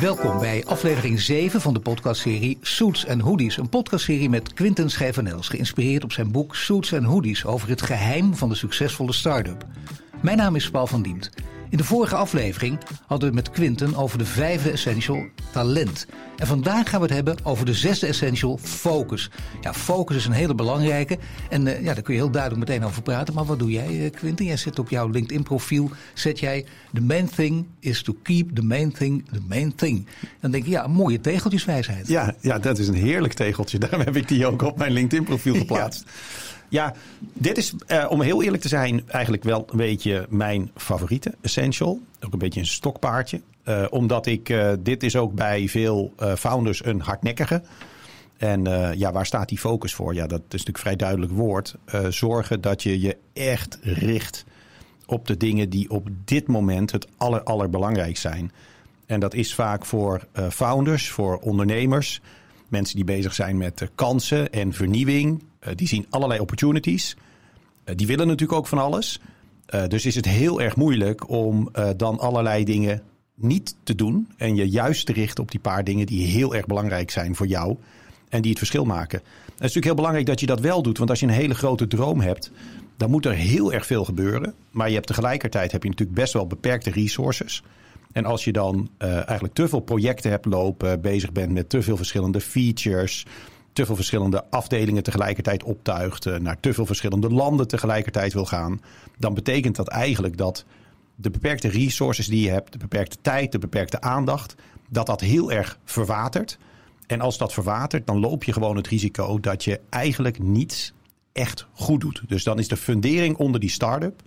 Welkom bij aflevering 7 van de podcastserie Suits and Hoodies. Een podcastserie met Quinten Schijvenels, geïnspireerd op zijn boek Suits and Hoodies over het geheim van de succesvolle start-up. Mijn naam is Paul van Diemt. In de vorige aflevering hadden we het met Quinten over de vijfde essential talent. En vandaag gaan we het hebben over de zesde essential focus. Ja, focus is een hele belangrijke. En uh, ja, daar kun je heel duidelijk meteen over praten. Maar wat doe jij, uh, Quinten? Jij zet op jouw LinkedIn profiel, zet jij... The main thing is to keep the main thing the main thing. Dan denk je, ja, mooie tegeltjeswijsheid. Ja, ja, dat is een heerlijk tegeltje. Daarom heb ik die ook op mijn LinkedIn profiel geplaatst. Ja. Ja, dit is, uh, om heel eerlijk te zijn, eigenlijk wel een beetje mijn favoriete essential. Ook een beetje een stokpaardje. Uh, omdat ik, uh, dit is ook bij veel founders een hardnekkige. En ja, waar staat die focus voor? Ja, dat is natuurlijk vrij duidelijk woord. zorgen dat je je echt richt op de dingen die op dit moment het aller, allerbelangrijkst zijn. En dat is vaak voor founders, voor ondernemers, mensen die bezig zijn met kansen en vernieuwing, eh, die zien allerlei opportunities. Eh, die willen natuurlijk ook van alles. Eh, dus is het heel erg moeilijk om dan allerlei dingen niet te doen. En je juist te richten op die paar dingen die heel erg belangrijk zijn voor jou. En die het verschil maken. Het is natuurlijk heel belangrijk dat je dat wel doet. Want als je een hele grote droom hebt, dan moet er heel erg veel gebeuren. Maar je hebt tegelijkertijd heb je natuurlijk best wel beperkte resources. En als je dan eigenlijk te veel projecten hebt lopen, bezig bent met te veel verschillende features, te veel verschillende afdelingen tegelijkertijd optuigt, eh, naar te veel verschillende landen tegelijkertijd wil gaan, dan betekent dat eigenlijk dat de beperkte resources die je hebt, de beperkte tijd, de beperkte aandacht, dat dat heel erg verwatert. En als dat verwatert, dan loop je gewoon het risico dat je eigenlijk niets echt goed doet. Dus dan is de fundering onder die start-up,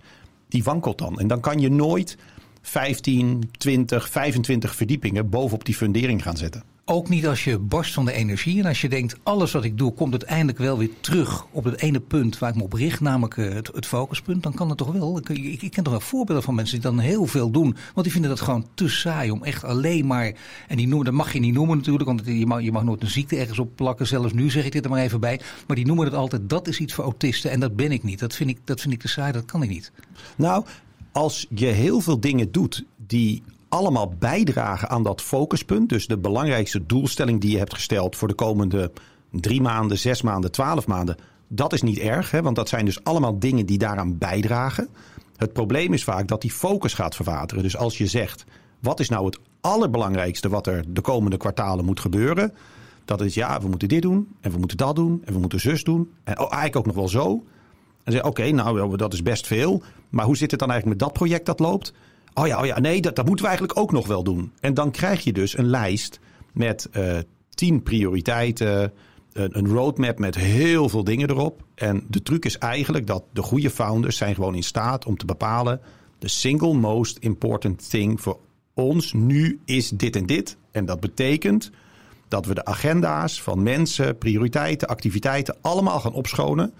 die wankelt dan. En dan kan je nooit 15, 20, 25 verdiepingen bovenop die fundering gaan zetten. Ook niet als je barst van de energie en als je denkt, alles wat ik doe komt uiteindelijk wel weer terug op het ene punt waar ik me op richt, namelijk eh, het, het focuspunt. Dan kan het toch wel. Ik, ik, ik, ken toch wel voorbeelden van mensen die dan heel veel doen, want die vinden dat gewoon te saai om echt alleen maar, en die noemen, dat mag je niet noemen natuurlijk, want je mag, je mag nooit een ziekte ergens op plakken, zelfs nu zeg ik dit er maar even bij, maar die noemen het altijd, dat is iets voor autisten en dat ben ik niet. Dat vind ik, dat vind ik te saai, dat kan ik niet. Nou, als je heel veel dingen doet die allemaal bijdragen aan dat focuspunt. Dus de belangrijkste doelstelling die je hebt gesteld voor de komende drie maanden, zes maanden, twaalf maanden. Dat is niet erg, hè, want dat zijn dus allemaal dingen die daaraan bijdragen. Het probleem is vaak dat die focus gaat verwateren. Dus als je zegt, wat is nou het allerbelangrijkste wat er de komende kwartalen moet gebeuren? Dat is ja, we moeten dit doen en we moeten dat doen en we moeten zus doen. En oh, eigenlijk ook nog wel zo. Zeg oké, nou dat is best veel. Maar hoe zit het dan eigenlijk met dat project dat loopt? Oh ja, oh ja nee, dat, dat moeten we eigenlijk ook nog wel doen. En dan krijg je dus een lijst met uh, tien prioriteiten, een, een roadmap met heel veel dingen erop. En de truc is eigenlijk dat de goede founders zijn gewoon in staat om te bepalen... de single most important thing voor ons nu is dit en dit. En dat betekent dat we de agenda's van mensen, prioriteiten, activiteiten allemaal gaan opschonen.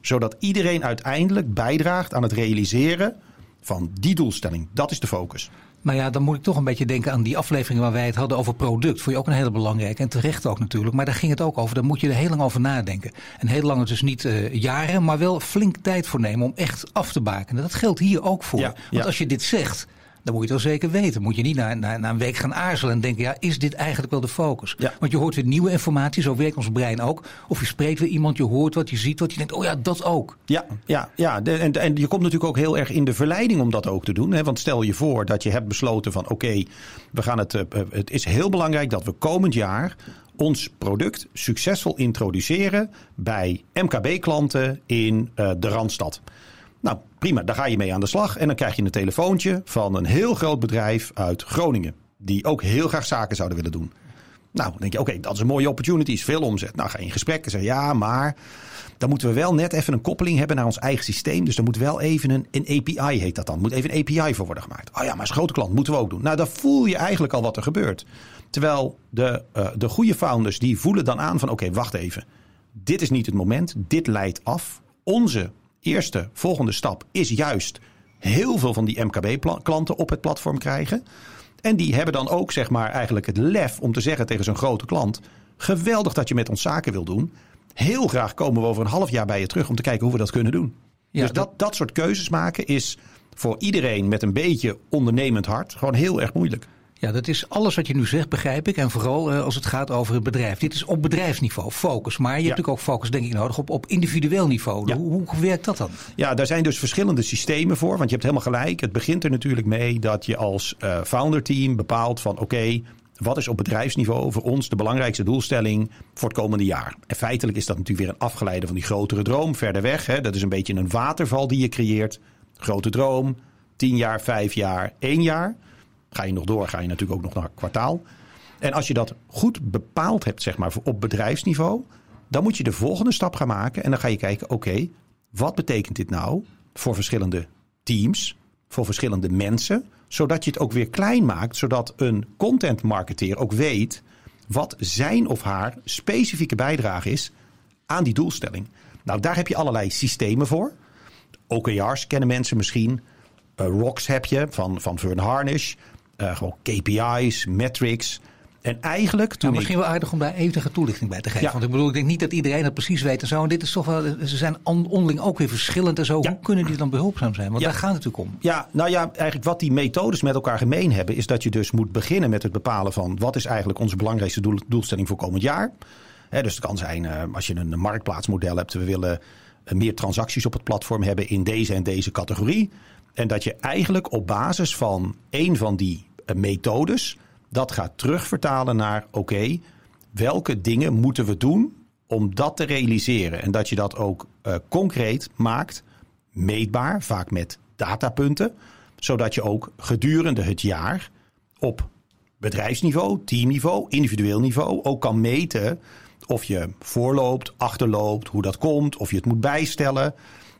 Zodat iedereen uiteindelijk bijdraagt aan het realiseren van die doelstelling. Dat is de focus. Maar ja, dan moet ik toch een beetje denken aan die aflevering waar wij het hadden over product. Vond je ook een hele belangrijke en terecht ook natuurlijk. Maar daar ging het ook over. Daar moet je er heel lang over nadenken. En heel lang dus niet uh, jaren, maar wel flink tijd voor nemen om echt af te bakenen. Dat geldt hier ook voor. Ja, Want als je dit zegt, dan moet je het wel zeker weten. Moet je niet na, na, na, een week gaan aarzelen en denken, ja, is dit eigenlijk wel de focus? Ja. Want je hoort weer nieuwe informatie, zo werkt ons brein ook. Of je spreekt weer iemand, je hoort wat, je ziet wat, je denkt, oh ja, dat ook. Ja, ja, ja. en, en je komt natuurlijk ook heel erg in de verleiding om dat ook te doen. Hè? Want stel je voor dat je hebt besloten van, oké, we gaan het, uh, het is heel belangrijk dat we komend jaar ons product succesvol introduceren bij MKB-klanten in uh, de Randstad. Nou, prima, daar ga je mee aan de slag. En dan krijg je een telefoontje van een heel groot bedrijf uit Groningen. Die ook heel graag zaken zouden willen doen. Nou, dan denk je, oké, dat is een mooie opportunity, is veel omzet. Nou, ga in gesprek en zeg ja, maar dan moeten we wel net even een koppeling hebben naar ons eigen systeem. Dus er moet wel even een, een API, heet dat dan. moet even een API voor worden gemaakt. Oh ja, maar als grote klant moeten we ook doen. Nou, dan voel je eigenlijk al wat er gebeurt. Terwijl de, uh, de goede founders, die voelen dan aan van, oké, wacht even. Dit is niet het moment, dit leidt af. Onze eerste volgende stap is juist heel veel van die MKB-klanten op het platform krijgen. En die hebben dan ook zeg maar eigenlijk het lef om te zeggen tegen zo'n grote klant: geweldig dat je met ons zaken wil doen. Heel graag komen we over een half jaar bij je terug om te kijken hoe we dat kunnen doen. Ja, dus dat, dat soort keuzes maken is voor iedereen met een beetje ondernemend hart gewoon heel erg moeilijk. Ja, dat is alles wat je nu zegt, begrijp ik. En vooral uh, als het gaat over het bedrijf. Dit is op bedrijfsniveau, focus. Maar je hebt natuurlijk ook focus, denk ik, nodig op, op individueel niveau. Hoe, hoe werkt dat dan? Ja, daar zijn dus verschillende systemen voor. Want je hebt helemaal gelijk. Het begint er natuurlijk mee dat je als uh, founder team bepaalt van... oké, wat is op bedrijfsniveau voor ons de belangrijkste doelstelling voor het komende jaar? En feitelijk is dat natuurlijk weer een afgeleide van die grotere droom verder weg. Hè? Dat is een beetje een waterval die je creëert. Grote droom, tien jaar, vijf jaar, één jaar. Ga je nog door, ga je natuurlijk ook nog naar kwartaal. En als je dat goed bepaald hebt, zeg maar, op bedrijfsniveau, dan moet je de volgende stap gaan maken. En dan ga je kijken, oké, wat betekent dit nou voor verschillende teams, voor verschillende mensen, zodat je het ook weer klein maakt, zodat een content marketeer ook weet wat zijn of haar specifieke bijdrage is aan die doelstelling. Nou, daar heb je allerlei systemen voor. OKR's kennen mensen misschien. Uh, ROCs heb je van, van Vern Harnish. Uh, gewoon KPI's, metrics. En eigenlijk toen nou, misschien wel aardig om daar even toelichting bij te geven. Want ik bedoel, ik denk niet dat iedereen het precies weet en zo. En dit is toch wel, ze zijn onderling ook weer verschillend en zo. Hoe kunnen die dan behulpzaam zijn? Want daar gaat het natuurlijk om. Ja, nou ja, eigenlijk wat die methodes met elkaar gemeen hebben, is dat je dus moet beginnen met het bepalen van wat is eigenlijk onze belangrijkste doel, doelstelling voor komend jaar. dus het kan zijn, uh, als je een marktplaatsmodel hebt, we willen uh, meer transacties op het platform hebben in deze en deze categorie. En dat je eigenlijk op basis van één van die methodes dat gaat terugvertalen naar oké, welke dingen moeten we doen om dat te realiseren? En dat je dat ook uh, concreet maakt, meetbaar, vaak met datapunten, zodat je ook gedurende het jaar op bedrijfsniveau, teamniveau, individueel niveau ook kan meten of je voorloopt, achterloopt, hoe dat komt, of je het moet bijstellen.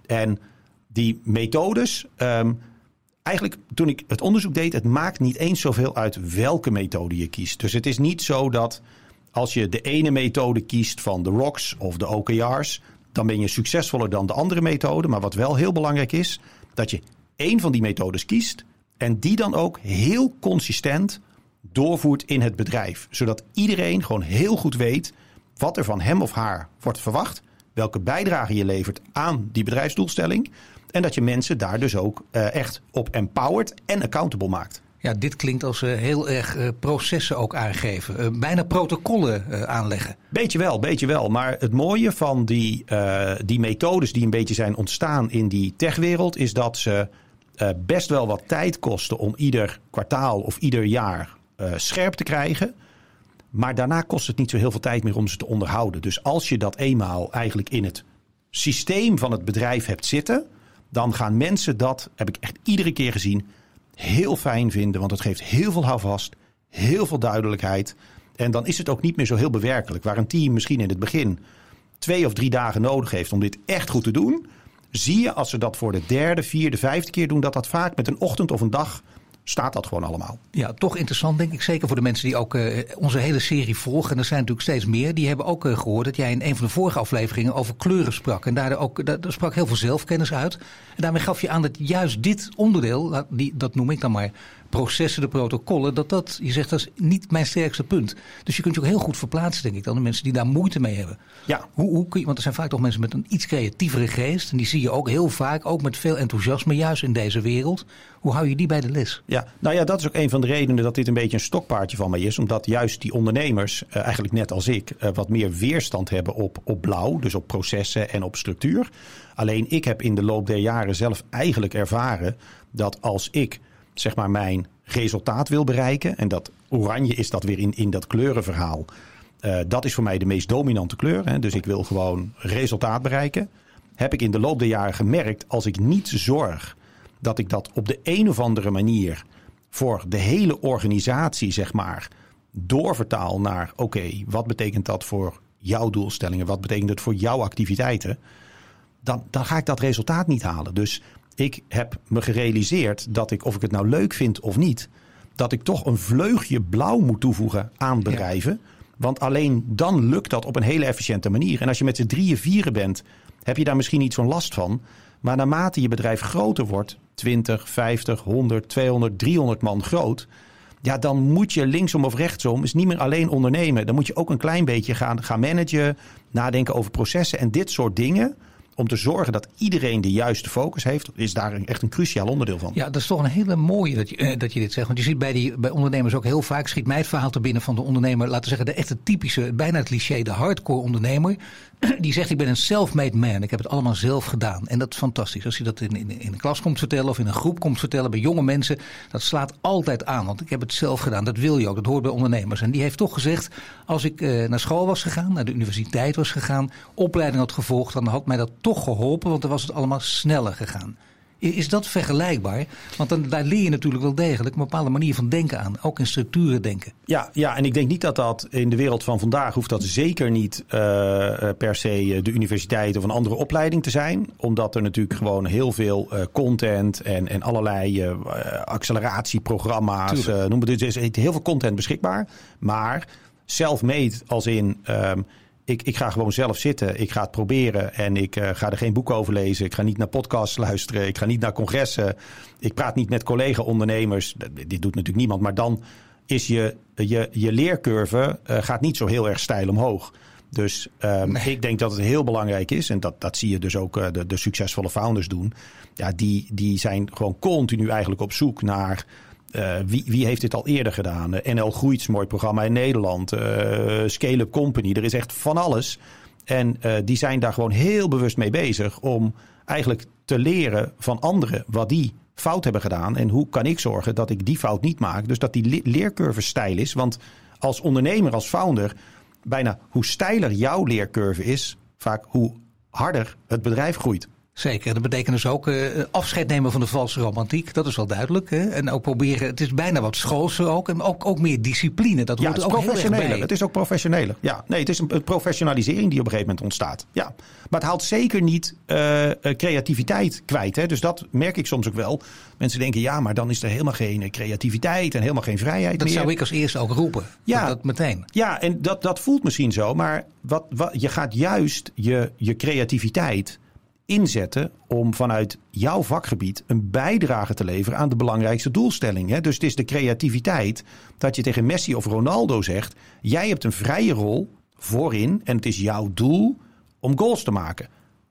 En die methodes, um, eigenlijk toen ik het onderzoek deed, het maakt niet eens zoveel uit welke methode je kiest. Dus het is niet zo dat als je de ene methode kiest van de ROCs of de OKR's, dan ben je succesvoller dan de andere methode. Maar wat wel heel belangrijk is, dat je één van die methodes kiest en die dan ook heel consistent doorvoert in het bedrijf. Zodat iedereen gewoon heel goed weet wat er van hem of haar wordt verwacht, welke bijdrage je levert aan die bedrijfsdoelstelling. En dat je mensen daar dus ook uh, echt op empowered en accountable maakt. Ja, dit klinkt als uh, heel erg uh, processen ook aangeven. bijna protocollen aanleggen. Beetje wel, beetje wel. Maar het mooie van die, die methodes die een beetje zijn ontstaan in die techwereld... is dat ze best wel wat tijd kosten om ieder kwartaal of ieder jaar scherp te krijgen... Maar daarna kost het niet zo heel veel tijd meer om ze te onderhouden. Dus als je dat eenmaal eigenlijk in het systeem van het bedrijf hebt zitten, dan gaan mensen dat, heb ik echt iedere keer gezien, heel fijn vinden. Want het geeft heel veel houvast, heel veel duidelijkheid. En dan is het ook niet meer zo heel bewerkelijk. Waar een team misschien in het begin twee of drie dagen nodig heeft om dit echt goed te doen. Zie je als ze dat voor de derde, vierde, vijfde keer doen, dat dat vaak met een ochtend of een dag staat dat gewoon allemaal. Ja, toch interessant denk ik. Zeker voor de mensen die ook uh, onze hele serie volgen. En er zijn natuurlijk steeds meer. Die hebben ook uh, gehoord dat jij in een van de vorige afleveringen over kleuren sprak. En daar, ook, daar sprak heel veel zelfkennis uit. En daarmee gaf je aan dat juist dit onderdeel, die, dat noem ik dan maar processen, de protocollen, dat dat, je zegt, dat is niet mijn sterkste punt. Dus je kunt je ook heel goed verplaatsen, denk ik, dan de mensen die daar moeite mee hebben. Ja. Hoe, hoe kun je, want er zijn vaak toch mensen met een iets creatievere geest. En die zie je ook heel vaak, ook met veel enthousiasme, juist in deze wereld. Hoe hou je die bij de les? Ja, nou ja, dat is ook een van de redenen dat dit een beetje een stokpaardje van mij is. Omdat juist die ondernemers, uh, eigenlijk net als ik, uh, wat meer weerstand hebben op, op blauw. Dus op processen en op structuur. Alleen ik heb in de loop der jaren zelf eigenlijk ervaren dat als ik zeg maar mijn resultaat wil bereiken. En dat oranje is dat weer in, in dat kleurenverhaal. Uh, dat is voor mij de meest dominante kleur. Hè? Dus ik wil gewoon resultaat bereiken. Heb ik in de loop der jaren gemerkt, als ik niet zorg dat ik dat op de een of andere manier voor de hele organisatie, zeg maar, doorvertaal naar: oké, wat betekent dat voor jouw doelstellingen? Wat betekent het voor jouw activiteiten? Dan, dan ga ik dat resultaat niet halen. Dus ik heb me gerealiseerd dat ik, of ik het nou leuk vind of niet, dat ik toch een vleugje blauw moet toevoegen aan bedrijven. Want alleen dan lukt dat op een hele efficiënte manier. En als je met z'n drieën, vieren bent, heb je daar misschien niet zo'n last van. Maar naarmate je bedrijf groter wordt, 20, 50, 100, 200, 300 man groot. Ja, dan moet je linksom of rechtsom is niet meer alleen ondernemen. Dan moet je ook een klein beetje gaan, gaan managen, nadenken over processen en dit soort dingen om te zorgen dat iedereen de juiste focus heeft, is daar echt een cruciaal onderdeel van. Ja, dat is toch een hele mooie dat je, eh, dat je dit zegt. Want je ziet bij, die, bij ondernemers ook heel vaak, schiet mij het verhaal te binnen van de ondernemer, laten we zeggen de echte typische, bijna het cliché, de hardcore ondernemer. Die zegt, ik ben een self-made man. Ik heb het allemaal zelf gedaan. En dat is fantastisch. Als je dat in, in, in een klas komt vertellen of in een groep komt vertellen bij jonge mensen, dat slaat altijd aan. Want ik heb het zelf gedaan. Dat wil je ook. Dat hoort bij ondernemers. En die heeft toch gezegd, als ik eh, naar school was gegaan, naar de universiteit was gegaan, opleiding had gevolgd, dan had mij dat toch geholpen, want dan was het allemaal sneller gegaan. Is dat vergelijkbaar? Want dan, daar leer je natuurlijk wel degelijk een bepaalde manier van denken aan. Ook in structuren denken. Ja, ja, en ik denk niet dat dat in de wereld van vandaag hoeft dat zeker niet uh, per se de universiteit of een andere opleiding te zijn. Omdat er natuurlijk gewoon heel veel uh, content en, en allerlei uh, acceleratieprogramma's, noem het. Er is heel veel content beschikbaar. Maar self-made als in... Um, ik, ik ga gewoon zelf zitten. Ik ga het proberen. En ik uh, ga er geen boek over lezen. Ik ga niet naar podcasts luisteren. Ik ga niet naar congressen. Ik praat niet met collega-ondernemers. Dit doet natuurlijk niemand. Maar dan is je, je, je leercurve uh, gaat niet zo heel erg steil omhoog. Dus um, nee. ik denk dat het heel belangrijk is. En dat, dat zie je dus ook uh, de, de succesvolle founders doen. Ja, die, die zijn gewoon continu eigenlijk op zoek naar uh, wie, wie, heeft dit al eerder gedaan? Uh, NL Groeit mooi programma in Nederland. Uh, Scale-up Company. Er is echt van alles. En die zijn daar gewoon heel bewust mee bezig om eigenlijk te leren van anderen wat die fout hebben gedaan. En hoe kan ik zorgen dat ik die fout niet maak. Dus dat die le leercurve stijl is. Want als ondernemer, als founder, bijna hoe steiler jouw leercurve is, vaak hoe harder het bedrijf groeit. Zeker, dat betekent dus ook uh, afscheid nemen van de valse romantiek. Dat is wel duidelijk. Hè? En ook proberen, het is bijna wat schoolser ook. En ook, ook meer discipline. Dat ja, hoort het is ook professioneler. Het is ook professioneler. Ja, nee, het is een, een, professionalisering die op een gegeven moment ontstaat. Ja. Maar het haalt zeker niet uh, creativiteit kwijt. Hè? Dus dat merk ik soms ook wel. Mensen denken, ja, maar dan is er helemaal geen creativiteit en helemaal geen vrijheid dat meer. Dat zou ik als eerste ook roepen. Ja, dat, dat meteen. Ja, en dat, dat voelt misschien zo. Maar wat, wat, je gaat juist je, je creativiteit inzetten om vanuit jouw vakgebied een bijdrage te leveren aan de belangrijkste doelstelling. Dus het is de creativiteit dat je tegen Messi of Ronaldo zegt: jij hebt een vrije rol voorin en het is jouw doel om goals te maken.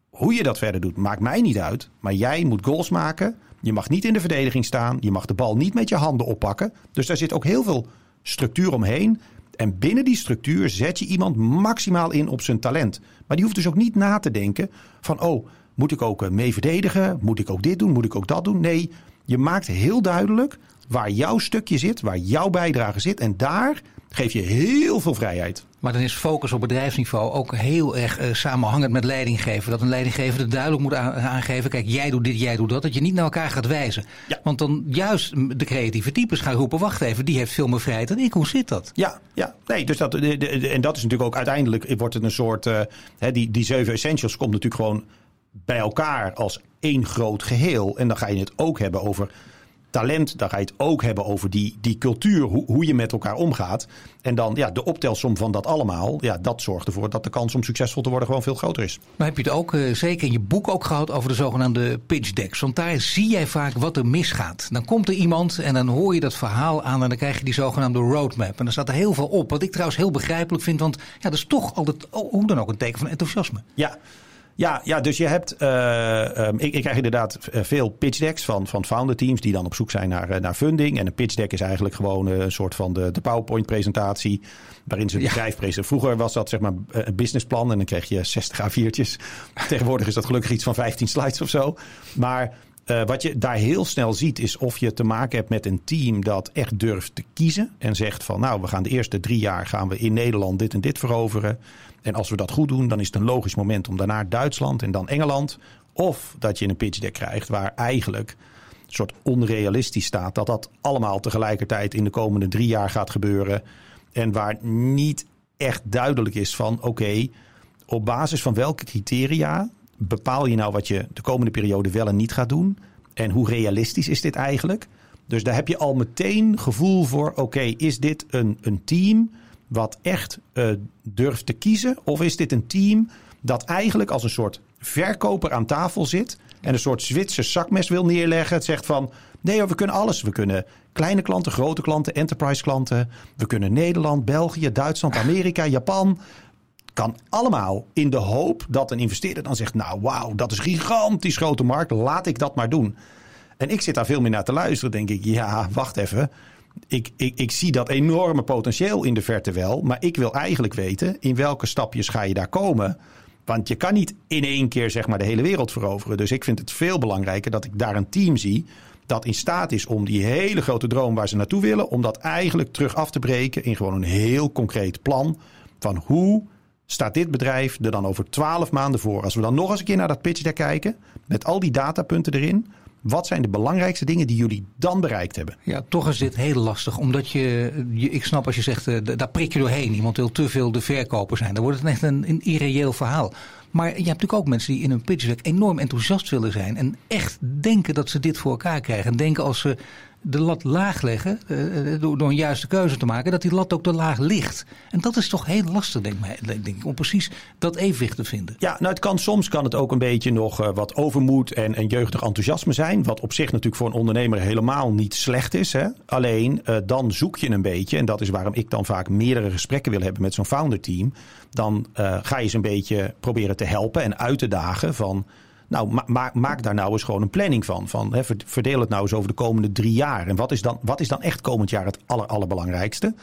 Hoe je dat verder doet, maakt mij niet uit. Maar jij moet goals maken. Je mag niet in de verdediging staan. Je mag de bal niet met je handen oppakken. Dus daar zit ook heel veel structuur omheen. En binnen die structuur zet je iemand maximaal in op zijn talent. Maar die hoeft dus ook niet na te denken van, oh, moet ik ook mee verdedigen? Moet ik ook dit doen? Moet ik ook dat doen? Nee, je maakt heel duidelijk waar jouw stukje zit, waar jouw bijdrage zit. En daar geef je heel veel vrijheid. Maar dan is focus op bedrijfsniveau ook heel erg uh, samenhangend met leidinggeven. Dat een leidinggever er duidelijk moet aangeven: kijk, jij doet dit, jij doet dat. Dat je niet naar elkaar gaat wijzen. Ja. Want dan juist de creatieve types gaan roepen: wacht even, die heeft veel meer vrijheid dan ik. Hoe zit dat? Ja, ja. Nee, dus dat, de, de, en dat is natuurlijk ook uiteindelijk wordt het een soort. Uh, hè, die, die zeven essentials komt natuurlijk gewoon bij elkaar als één groot geheel. En dan ga je het ook hebben over talent. Dan ga je het ook hebben over die, die cultuur, hoe, hoe je met elkaar omgaat. En dan ja, de optelsom van dat allemaal, ja, dat zorgt ervoor dat de kans om succesvol te worden gewoon veel groter is. Maar heb je het ook uh, zeker in je boek ook gehad over de zogenaamde pitch decks? Want daar zie jij vaak wat er misgaat. Dan komt er iemand en dan hoor je dat verhaal aan en dan krijg je die zogenaamde roadmap. En dan staat er heel veel op, wat ik trouwens heel begrijpelijk vind, want ja, dat is toch altijd, oh, hoe dan ook, een teken van enthousiasme. Ja, ja, ja, dus je hebt. Uh, um, ik, ik, krijg inderdaad veel pitch decks van, van founder teams die dan op zoek zijn naar, naar funding. En een pitch deck is eigenlijk gewoon een soort van de, de PowerPoint-presentatie. Waarin ze het bedrijf presenteren. Vroeger was dat zeg maar een businessplan en dan kreeg je 60 A4'tjes. Tegenwoordig is dat gelukkig iets van 15 slides of zo. Maar uh, wat je daar heel snel ziet is of je te maken hebt met een team dat echt durft te kiezen. En zegt van nou, we gaan de eerste drie jaar gaan we in Nederland dit en dit veroveren. En als we dat goed doen, dan is het een logisch moment om daarna Duitsland en dan Engeland. Of dat je een pitch deck krijgt waar eigenlijk een soort onrealistisch staat. Dat dat allemaal tegelijkertijd in de komende drie jaar gaat gebeuren. En waar niet echt duidelijk is van oké, op basis van welke criteria bepaal je nou wat je de komende periode wel en niet gaat doen? En hoe realistisch is dit eigenlijk? Dus daar heb je al meteen gevoel voor: oké, is dit een, een team wat echt uh, durft te kiezen? Of is dit een team dat eigenlijk als een soort verkoper aan tafel zit en een soort Zwitser zakmes wil neerleggen? Het zegt van: nee, we kunnen alles. We kunnen kleine klanten, grote klanten, enterprise klanten. We kunnen Nederland, België, Duitsland, Amerika, Japan Kan allemaal in de hoop dat een investeerder dan zegt: Nou, wauw, dat is gigantisch grote markt, laat ik dat maar doen. En ik zit daar veel meer naar te luisteren. Denk ik, ja, wacht even. Ik, ik, ik zie dat enorme potentieel in de verte wel. Maar ik wil eigenlijk weten in welke stapjes ga je daar komen. Want je kan niet in één keer zeg maar de hele wereld veroveren. Dus ik vind het veel belangrijker dat ik daar een team zie dat in staat is om die hele grote droom waar ze naartoe willen, om dat eigenlijk terug af te breken in gewoon een heel concreet plan van hoe staat dit bedrijf er dan over twaalf maanden voor. Als we dan nog eens een keer naar dat pitch deck kijken, met al die datapunten erin, wat zijn de belangrijkste dingen die jullie dan bereikt hebben? Ja, toch is dit heel lastig. Omdat je, ik snap als je zegt, uh, daar prik je doorheen. Iemand wil te veel de verkoper zijn. Dan wordt het echt een, een irreëel verhaal. Maar je hebt natuurlijk ook mensen die in een pitch enorm enthousiast willen zijn. En echt denken dat ze dit voor elkaar krijgen. En denken als ze de lat laag leggen, uh, door, door, een juiste keuze te maken, dat die lat ook te laag ligt. En dat is toch heel lastig, denk, denk ik, om precies dat evenwicht te vinden. Ja, nou het kan, soms kan het ook een beetje nog uh, wat overmoed en, en jeugdig enthousiasme zijn. Wat op zich natuurlijk voor een ondernemer helemaal niet slecht is. Hè? Alleen dan zoek je een beetje, en dat is waarom ik dan vaak meerdere gesprekken wil hebben met zo'n founder team. Dan ga je ze een beetje proberen te helpen en uit te dagen van nou, ma ma maak daar nou eens gewoon een planning van. van verdeel het nou eens over de komende drie jaar. En wat is dan, wat is dan echt komend jaar het aller, allerbelangrijkste?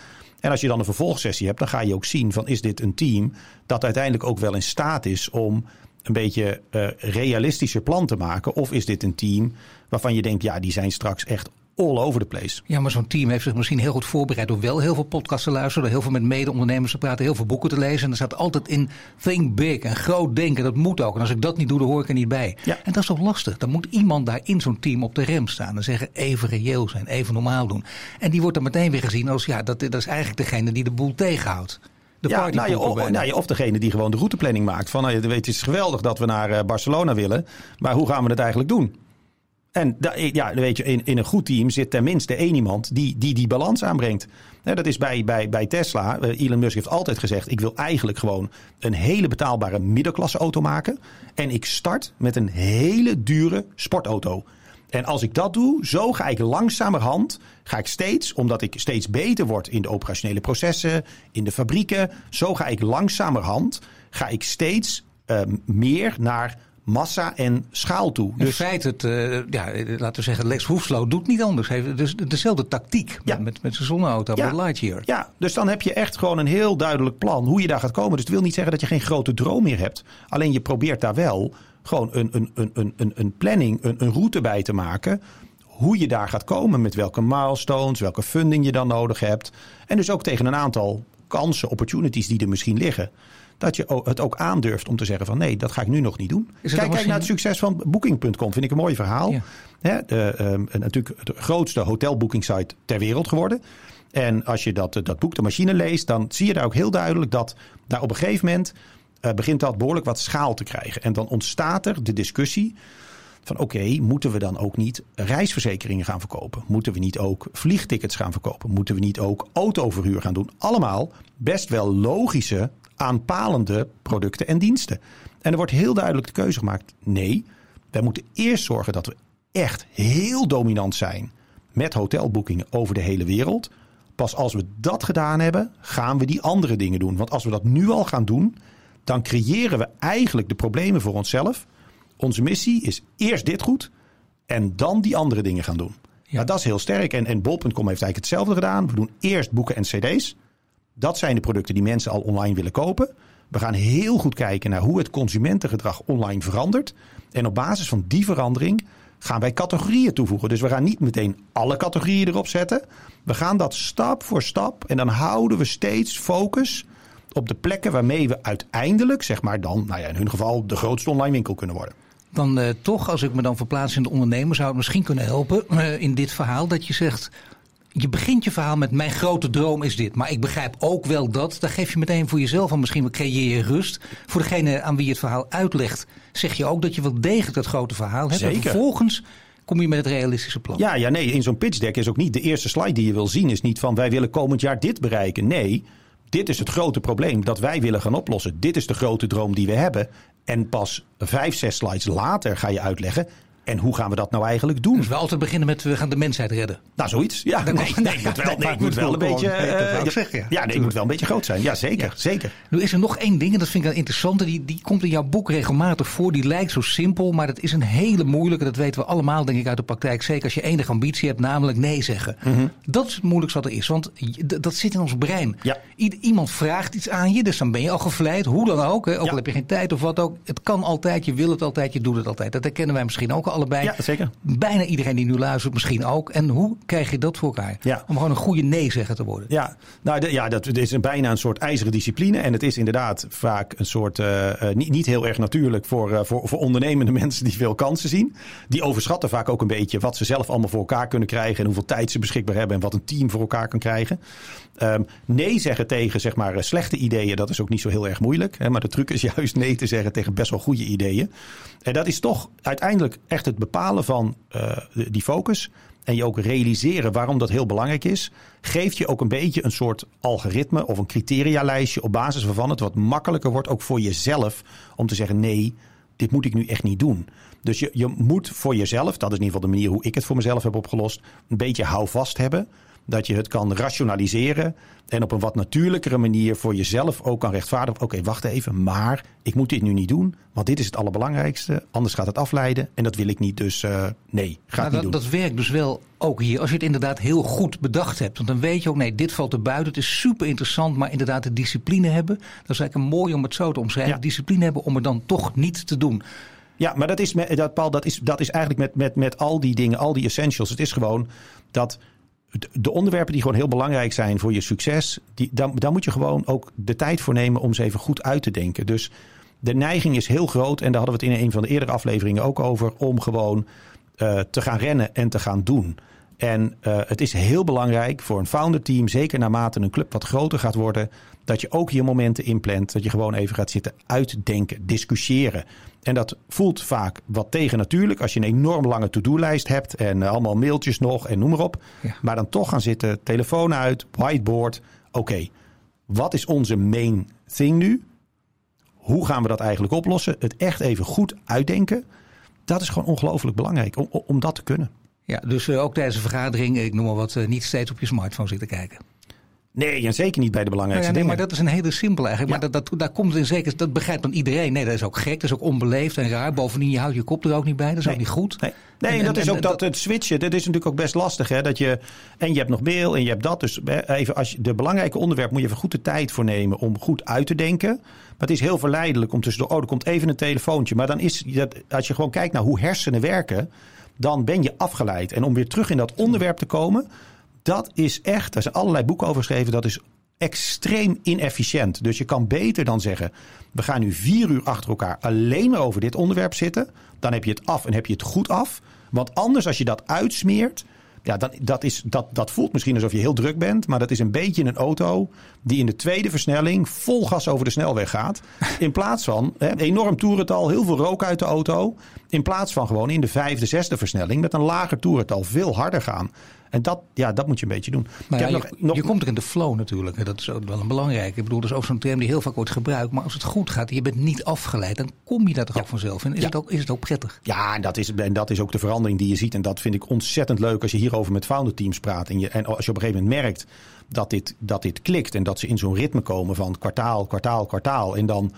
En als je dan een vervolgsessie hebt, dan ga je ook zien van is dit een team dat uiteindelijk ook wel in staat is om een beetje uh, realistischer plan te maken? Of is dit een team waarvan je denkt, ja, die zijn straks echt all over the place. Ja, maar zo'n team heeft zich misschien heel goed voorbereid door wel heel veel podcasts te luisteren, door heel veel met mede-ondernemers te praten, heel veel boeken te lezen. En er staat altijd in think big en groot denken. Dat moet ook. En als ik dat niet doe, dan hoor ik er niet bij. Ja. En dat is toch lastig. Dan moet iemand daar in zo'n team op de rem staan en zeggen even reëel zijn, even normaal doen. En die wordt dan meteen weer gezien als ja, dat, dat is eigenlijk degene die de boel tegenhoudt. De ja, nou je, of, nou je, of degene die gewoon de routeplanning maakt. Van, nou, je weet, het is geweldig dat we naar uh, Barcelona willen. Maar hoe gaan we het eigenlijk doen? En ja, weet je, in, in een goed team zit tenminste één iemand die die, die balans aanbrengt. dat is bij, bij, bij Tesla. Eh, Elon Musk heeft altijd gezegd: ik wil eigenlijk gewoon een hele betaalbare middenklasse auto maken. En ik start met een hele dure sportauto. En als ik dat doe, zo ga ik langzamerhand, ga ik steeds, omdat ik steeds beter word in de operationele processen, in de fabrieken, zo ga ik langzamerhand, ga ik steeds uh, meer naar massa en schaal toe. In dus, feite, het, uh, ja, laten we zeggen, Lex Hoefslow doet niet anders. Hij heeft dus dezelfde tactiek ja. met, met zijn zonneauto, ja. met Lightyear. Ja, dus dan heb je echt gewoon een heel duidelijk plan hoe je daar gaat komen. Dus het wil niet zeggen dat je geen grote droom meer hebt. Alleen je probeert daar wel gewoon een, een, een, een, een planning, een, een route bij te maken hoe je daar gaat komen, met welke milestones, welke funding je dan nodig hebt. En dus ook tegen een aantal kansen, opportunities die er misschien liggen dat je het ook aandurft om te zeggen van nee, dat ga ik nu nog niet doen. Kijk, kijk naar het succes van Booking.com, vind ik een mooi verhaal. Ja. de, um, natuurlijk de grootste hotelbookingsite ter wereld geworden. En als je dat, dat boek, de machine leest, dan zie je daar ook heel duidelijk dat daar op een gegeven moment uh, begint dat behoorlijk wat schaal te krijgen. En dan ontstaat er de discussie van oké, moeten we dan ook niet reisverzekeringen gaan verkopen? Moeten we niet ook vliegtickets gaan verkopen? Moeten we niet ook autoverhuur gaan doen? Allemaal best wel logische aanpalende producten en diensten. En er wordt heel duidelijk de keuze gemaakt: nee, wij moeten eerst zorgen dat we echt heel dominant zijn met hotelboekingen over de hele wereld. Pas als we dat gedaan hebben, gaan we die andere dingen doen. Want als we dat nu al gaan doen, dan creëren we eigenlijk de problemen voor onszelf. Onze missie is eerst dit goed en dan die andere dingen gaan doen. Ja. Nou, dat is heel sterk. En, en Bol.com heeft eigenlijk hetzelfde gedaan. We doen eerst boeken en cd's. Dat zijn de producten die mensen al online willen kopen. We gaan heel goed kijken naar hoe het consumentengedrag online verandert. En op basis van die verandering gaan wij categorieën toevoegen. Dus we gaan niet meteen alle categorieën erop zetten. We gaan dat stap voor stap en dan houden we steeds focus op de plekken waarmee we uiteindelijk, zeg maar dan, nou ja, in hun geval de grootste online winkel kunnen worden. Dan uh, toch, als ik me dan verplaats in de ondernemer, zou het misschien kunnen helpen uh, in dit verhaal dat je zegt je begint je verhaal met mijn grote droom is dit. Maar ik begrijp ook wel dat. Dan geef je meteen voor jezelf en misschien creëer je rust. Voor degene aan wie je het verhaal uitlegt, zeg je ook dat je wel degelijk dat grote verhaal hebt. Zeker. En vervolgens kom je met het realistische plan. Ja, ja nee, in zo'n pitch deck is ook niet de eerste slide die je wil zien. Is niet van wij willen komend jaar dit bereiken. Nee, dit is het grote probleem dat wij willen gaan oplossen. Dit is de grote droom die we hebben. En pas vijf, zes slides later ga je uitleggen En hoe gaan we dat nou eigenlijk doen? Dus we altijd beginnen met we gaan de mensheid redden. Nou, zoiets. Ja, nee, nee, nee, moet wel, nee, moet wel een beetje. Uh, zeggen, ja, nee, moet wel een beetje groot zijn. Ja, zeker, zeker. Nu is er nog één ding, en dat vind ik een interessante. Die, die komt in jouw boek regelmatig voor. Die lijkt zo simpel, maar dat is een hele moeilijke. Dat weten we allemaal, denk ik, uit de praktijk. Zeker als je enige ambitie hebt, namelijk nee zeggen. Mm -hmm. Dat is het moeilijkste wat er is, want dat zit in ons brein. Ja. iemand vraagt iets aan je, dus dan ben je al gevleid. Hoe dan ook, hè? ook al heb je geen tijd of wat ook. Het kan altijd, je wil het altijd, je doet het altijd. Dat herkennen wij misschien ook allebei. Ja, zeker. Bijna iedereen die nu luistert misschien ook. En hoe krijg je dat voor elkaar? Ja. Om gewoon een goede nee zeggen te worden. Ja, nou, de, ja dat is een, bijna een soort ijzeren discipline. En het is inderdaad vaak een soort, uh, uh, niet, niet heel erg natuurlijk voor, uh, voor, voor ondernemende mensen die veel kansen zien. Die overschatten vaak ook een beetje wat ze zelf allemaal voor elkaar kunnen krijgen. En hoeveel tijd ze beschikbaar hebben en wat een team voor elkaar kan krijgen. Um, nee zeggen tegen zeg maar, slechte ideeën, dat is ook niet zo heel erg moeilijk. Hè? Maar de truc is juist nee te zeggen tegen best wel goede ideeën. En dat is toch uiteindelijk echt het bepalen van uh, die focus. En je ook realiseren waarom dat heel belangrijk is. Geeft je ook een beetje een soort algoritme of een criterialijstje. Op basis waarvan het wat makkelijker wordt, ook voor jezelf. Om te zeggen: nee, dit moet ik nu echt niet doen. Dus je, je moet voor jezelf, dat is in ieder geval de manier hoe ik het voor mezelf heb opgelost. Een beetje houvast hebben. Dat je het kan rationaliseren. En op een wat natuurlijkere manier voor jezelf ook kan rechtvaardigen. Oké, okay, wacht even, maar ik moet dit nu niet doen. Want dit is het allerbelangrijkste. Anders gaat het afleiden. En dat wil ik niet. Dus uh, nee, ga nou, niet dat, doen. Dat werkt dus wel ook hier. Als je het inderdaad heel goed bedacht hebt. Want dan weet je ook, nee, dit valt er buiten. Het is super interessant. Maar inderdaad de discipline hebben. Dat is eigenlijk mooi om het zo te omschrijven. Ja. Discipline hebben om het dan toch niet te doen. Ja, maar dat is, dat, Paul, dat is, dat is eigenlijk met, met, met al die dingen, al die essentials. Het is gewoon dat de onderwerpen die gewoon heel belangrijk zijn voor je succes, die, daar, moet je gewoon ook de tijd voor nemen om ze even goed uit te denken. Dus de neiging is heel groot, en daar hadden we het in een van de eerdere afleveringen ook over, om gewoon uh, te gaan rennen en te gaan doen. En uh, het is heel belangrijk voor een founderteam, zeker naarmate een club wat groter gaat worden, dat je ook je momenten inplant. Dat je gewoon even gaat zitten uitdenken, discussiëren. En dat voelt vaak wat tegen natuurlijk als je een enorm lange to-do-lijst hebt en uh, allemaal mailtjes nog en noem maar op. Ja. Maar dan toch gaan zitten, telefoon uit, whiteboard. Oké, okay, wat is onze main thing nu? Hoe gaan we dat eigenlijk oplossen? Het echt even goed uitdenken. Dat is gewoon ongelooflijk belangrijk om, om dat te kunnen. Ja, dus uh, ook tijdens een vergadering, ik noem maar wat, uh, niet steeds op je smartphone zitten kijken. Nee, en zeker niet bij de belangrijkste ja, nee, dingen. Maar dat is een hele simpele eigenlijk. Ja. Maar dat, dat, daar komt in zeker, dat begrijpt dan iedereen. Nee, dat is ook gek, dat is ook onbeleefd en raar. Bovendien, je houdt je kop er ook niet bij, dat is nee. ook niet goed. Nee, nee en, en dat en, is ook dat, het switchen. Dat is natuurlijk ook best lastig. Hè? Dat je, en je hebt nog mail en je hebt dat. Dus even als je, de belangrijke onderwerp moet je even goed de tijd voor nemen om goed uit te denken. Maar het is heel verleidelijk om tussendoor, oh, er komt even een telefoontje. Maar dan is dat, als je gewoon kijkt naar hoe hersenen werken, dan ben je afgeleid. En om weer terug in dat onderwerp te komen, dat is echt, daar zijn allerlei boeken over geschreven, dat is extreem inefficiënt. Dus je kan beter dan zeggen: we gaan nu vier uur achter elkaar alleen maar over dit onderwerp zitten. Dan heb je het af en heb je het goed af. Want anders, als je dat uitsmeert. Ja, dan, dat, is, dat, dat voelt misschien alsof je heel druk bent. Maar dat is een beetje een auto die in de tweede versnelling vol gas over de snelweg gaat. In plaats van hè, enorm toerental, heel veel rook uit de auto. In plaats van gewoon in de vijfde, zesde versnelling met een lager toerental veel harder gaan. En dat, ja, dat moet je een beetje doen. Maar ja, je, nog, nog... je, komt er in de flow natuurlijk. Dat is ook wel een belangrijke. Ik bedoel, dat is ook zo'n term die heel vaak wordt gebruikt. Maar als het goed gaat je bent niet afgeleid, dan kom je daar toch ja. ook vanzelf. En is, ja. het ook, is het ook prettig? Ja, en dat, is, en dat is ook de verandering die je ziet. En dat vind ik ontzettend leuk als je hierover met founderteams praat. En, je, en als je op een gegeven moment merkt dat dit, dat dit klikt. En dat ze in zo'n ritme komen van kwartaal, kwartaal, kwartaal. En dan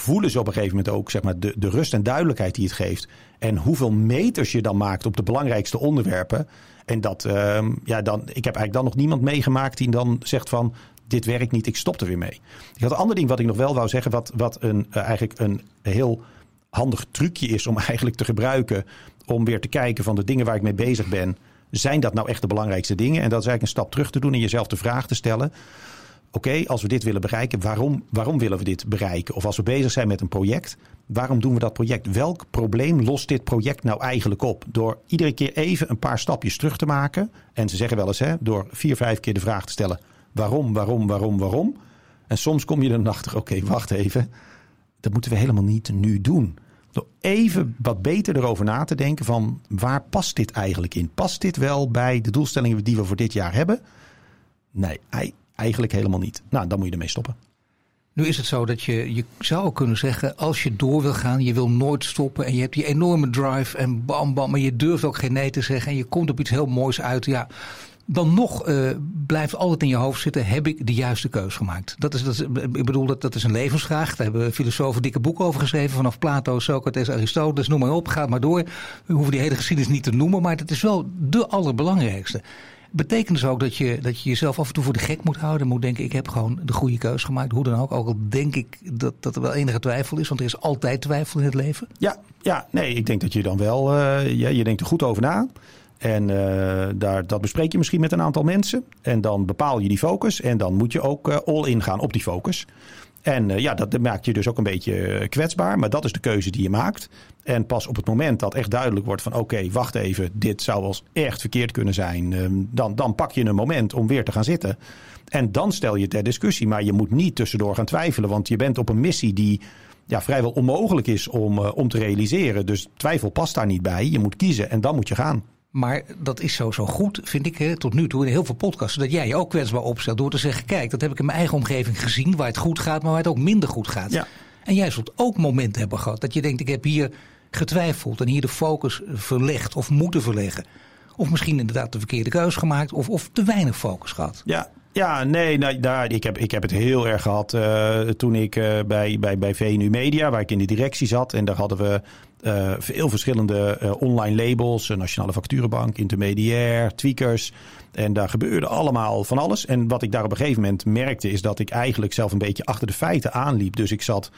voelen ze op een gegeven moment ook zeg maar, de, de rust en duidelijkheid die het geeft. En hoeveel meters je dan maakt op de belangrijkste onderwerpen. En dat, uh, ja, dan, ik heb eigenlijk dan nog niemand meegemaakt die dan zegt van, dit werkt niet, ik stop er weer mee. Ik had een ander ding wat ik nog wel wou zeggen, wat, wat een, uh, eigenlijk een heel handig trucje is om eigenlijk te gebruiken. Om weer te kijken van de dingen waar ik mee bezig ben. Zijn dat nou echt de belangrijkste dingen? En dat is eigenlijk een stap terug te doen en jezelf de vraag te stellen. Oké, als we dit willen bereiken, waarom, waarom willen we dit bereiken? Of als we bezig zijn met een project, waarom doen we dat project? Welk probleem lost dit project nou eigenlijk op? Door iedere keer even een paar stapjes terug te maken. En ze zeggen wel eens, hè, door vier, vijf keer de vraag te stellen: waarom, waarom, waarom, waarom? En soms kom je dan achter: oké, wacht even. Dat moeten we helemaal niet nu doen. Door even wat beter erover na te denken: van waar past dit eigenlijk in? Past dit wel bij de doelstellingen die we voor dit jaar hebben? Nee, eigenlijk helemaal niet. Nou, dan moet je ermee stoppen. Nu is het zo dat je, je zou kunnen zeggen, als je door wil gaan, je wil nooit stoppen en je hebt die enorme drive en bam bam, maar je durft ook geen nee te zeggen en je komt op iets heel moois uit. Ja, dan nog uh, blijft altijd in je hoofd zitten: heb ik de juiste keus gemaakt? Dat is, dat ik bedoel, dat, dat is een levensvraag. Daar hebben filosofen dikke boeken over geschreven. Vanaf Plato, Socrates, Aristoteles, noem maar op. Ga maar door. We hoeven die hele geschiedenis niet te noemen, maar het is wel de allerbelangrijkste. Betekent dus ook dat je, dat je jezelf af en toe voor de gek moet houden. Moet denken, ik heb gewoon de goede keus gemaakt. Hoe dan ook. Ook al denk ik dat, dat er wel enige twijfel is. Want er is altijd twijfel in het leven. Ja, ja nee, ik denk dat je dan wel... Uh, je denkt er goed over na. En uh, daar, dat bespreek je misschien met een aantal mensen. En dan bepaal je die focus. En dan moet je ook uh, all in gaan op die focus. En uh, ja, dat maakt je dus ook een beetje kwetsbaar. Maar dat is de keuze die je maakt. En pas op het moment dat echt duidelijk wordt van... oké, wacht even, dit zou wel echt verkeerd kunnen zijn. dan, dan pak je een moment om weer te gaan zitten. En dan stel je ter discussie. Maar je moet niet tussendoor gaan twijfelen. Want je bent op een missie die ja, vrijwel onmogelijk is om, om te realiseren. Dus twijfel past daar niet bij. Je moet kiezen en dan moet je gaan. Maar dat is zo, zo goed, vind ik, hè, tot nu toe in heel veel podcasts. Dat jij je ook kwetsbaar opstelt door te zeggen: kijk, dat heb ik in mijn eigen omgeving gezien. Waar het goed gaat, maar waar het ook minder goed gaat. Ja. En jij zult ook momenten hebben gehad dat je denkt: ik heb hier getwijfeld en hier de focus verlegd of moeten verleggen. Of misschien inderdaad de verkeerde keuze gemaakt of, of te weinig focus gehad. Ja, ja, nee, nou, daar, ik, heb, ik heb het heel erg gehad uh, toen ik uh, bij, bij, bij VNU Media, waar ik in de directie zat. En daar hadden we uh, veel verschillende online labels. Nationale Facturenbank, Intermediair, Tweakers. En daar gebeurde allemaal van alles. En wat ik daar op een gegeven moment merkte, is dat ik eigenlijk zelf een beetje achter de feiten aanliep. Dus ik zat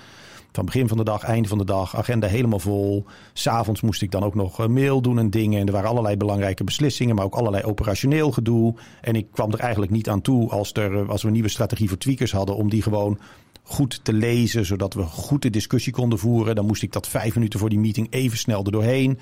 van begin van de dag, einde van de dag, agenda helemaal vol. S'avonds moest ik dan ook nog mail doen en dingen. En er waren allerlei belangrijke beslissingen, maar ook allerlei operationeel gedoe. En ik kwam er eigenlijk niet aan toe als, er, als we een nieuwe strategie voor tweakers hadden, om die gewoon goed te lezen, zodat we goed de discussie konden voeren. Dan moest ik dat vijf minuten voor die meeting even snel er doorheen.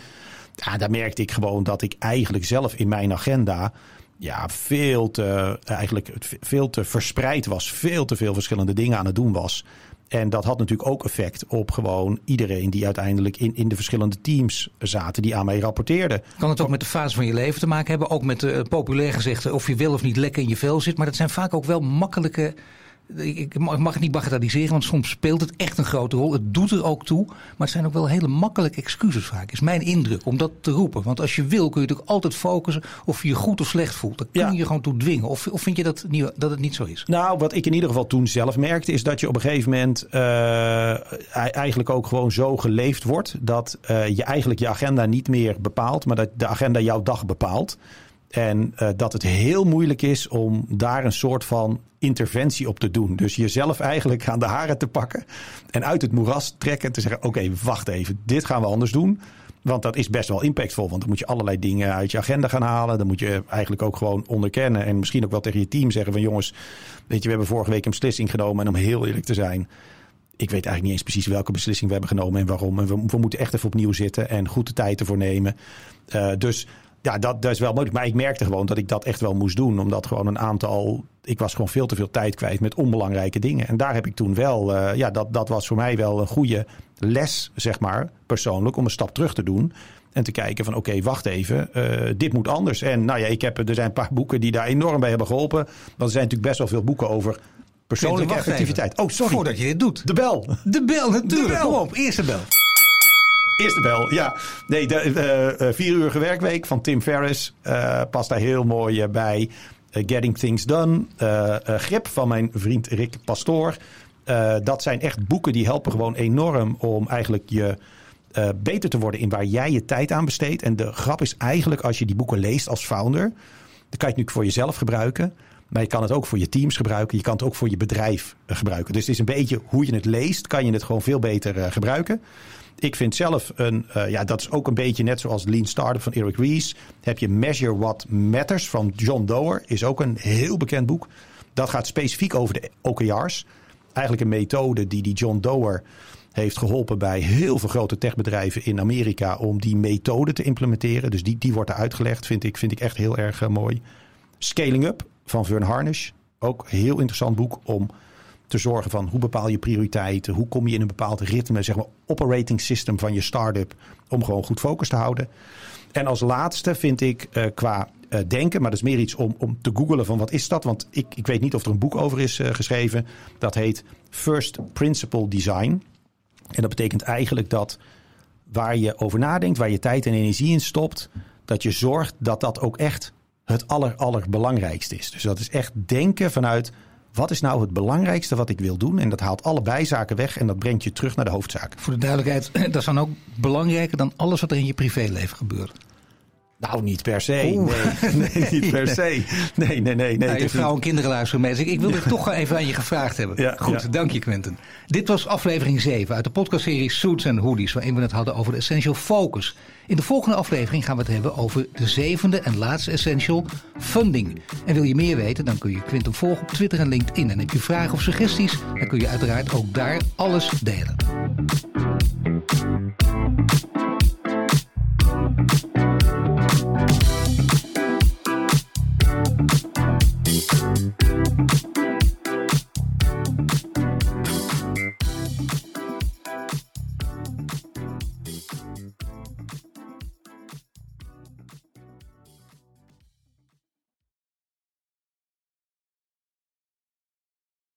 Ja, daar merkte ik gewoon dat ik eigenlijk zelf in mijn agenda ja, veel te, eigenlijk veel te verspreid was. Veel te veel verschillende dingen aan het doen was. En dat had natuurlijk ook effect op gewoon iedereen die uiteindelijk in, in de verschillende teams zaten die aan mij rapporteerden. Kan het ook met de fase van je leven te maken hebben? Ook met uh, populair gezegd of je wel of niet lekker in je vel zit. Maar dat zijn vaak ook wel makkelijke ik mag het niet bagatelliseren, want soms speelt het echt een grote rol. Het doet er ook toe, maar het zijn ook wel hele makkelijke excuses vaak. Is mijn indruk om dat te roepen. Want als je wil, kun je natuurlijk altijd focussen of je je goed of slecht voelt. Dan kun je je gewoon toe dwingen. Of, of vind je dat, niet, dat het niet zo is? Nou, wat ik in ieder geval toen zelf merkte, is dat je op een gegeven moment uh, eigenlijk ook gewoon zo geleefd wordt. Dat uh, je eigenlijk je agenda niet meer bepaalt, maar dat de agenda jouw dag bepaalt. En uh, dat het heel moeilijk is om daar een soort van interventie op te doen. Dus jezelf eigenlijk aan de haren te pakken en uit het moeras trekken en te zeggen: Oké, wacht even, dit gaan we anders doen. Want dat is best wel impactvol. Want dan moet je allerlei dingen uit je agenda gaan halen. Dan moet je eigenlijk ook gewoon onderkennen. En misschien ook wel tegen je team zeggen: van jongens, weet je, we hebben vorige week een beslissing genomen. En om heel eerlijk te zijn. Ik weet eigenlijk niet eens precies welke beslissing we hebben genomen en waarom. En we, moeten echt even opnieuw zitten en goed de tijd ervoor nemen. Uh, dus ja, dat, dat is wel mogelijk. Maar ik merkte gewoon dat ik dat echt wel moest doen. Omdat gewoon een aantal. Ik was gewoon veel te veel tijd kwijt met onbelangrijke dingen. En daar heb ik toen wel. Uh, ja, dat, dat was voor mij wel een goede les, zeg maar, persoonlijk. Om een stap terug te doen. En te kijken van oké, okay, wacht even, uh, dit moet anders. En nou ja, ik heb, er zijn een paar boeken die daar enorm bij hebben geholpen. Want er zijn natuurlijk best wel veel boeken over persoonlijke effectiviteit. Oh, sorry. Voordat je dit doet. De bel. De bel, natuurlijk. De bel. Kom op, eerste bel. Eerste bel, ja. Nee, de, de, de vier uur werkweek van Tim Ferriss uh, past daar heel mooi uh, bij. Uh, Getting Things Done. Grip van mijn vriend Rick Pastoor. dat zijn echt boeken die helpen gewoon enorm om eigenlijk je beter te worden in waar jij je tijd aan besteedt. En de grap is eigenlijk als je die boeken leest als founder, dan kan je het nu voor jezelf gebruiken. Maar je kan het ook voor je teams gebruiken. Je kan het ook voor je bedrijf gebruiken. Dus het is een beetje hoe je het leest, kan je het gewoon veel beter gebruiken ik vind zelf een, uh, ja, dat is ook een beetje net zoals Lean Startup van Eric Ries. Heb je Measure What Matters van John Doerr, is ook een heel bekend boek. Dat gaat specifiek over de OKR's. Eigenlijk een methode die die John Doerr heeft geholpen bij heel veel grote techbedrijven in Amerika om die methode te implementeren. Dus die, die wordt er uitgelegd, vind ik, vind ik echt heel erg mooi. Scaling Up van Vern Harnish, ook een heel interessant boek om te zorgen van hoe bepaal je prioriteiten, hoe kom je in een bepaald ritme, zeg maar operating system van je start-up, om gewoon goed focus te houden. En als laatste vind ik uh, qua uh, denken, maar dat is meer iets om, om te googelen van wat is dat? Want ik, ik weet niet of er een boek over is uh, geschreven. Dat heet first principle design. En dat betekent eigenlijk dat waar je over nadenkt, waar je tijd en energie in stopt, dat je zorgt dat dat ook echt het aller, allerbelangrijkste is. Dus dat is echt denken vanuit wat is nou het belangrijkste wat ik wil doen? En dat haalt alle bijzaken weg en dat brengt je terug naar de hoofdzaak. Voor de duidelijkheid, dat is dan ook belangrijker dan alles wat er in je privéleven gebeurt. Nou, niet per se. Nee, nee, niet per se. Nee, nee, nee. nee nou, je vrouw en kinderen luisteren mee. Dus ik, wil dit toch even aan je gevraagd hebben. Ja, Goed, dank je Quentin. Dit was aflevering 7 uit de podcastserie Suits and Hoodies... waarin we het hadden over de Essential Focus. In de volgende aflevering gaan we het hebben over de zevende en laatste essential, funding. En wil je meer weten, dan kun je Quinten volgen op Twitter en LinkedIn. En heb je vragen of suggesties, dan kun je uiteraard ook daar alles delen.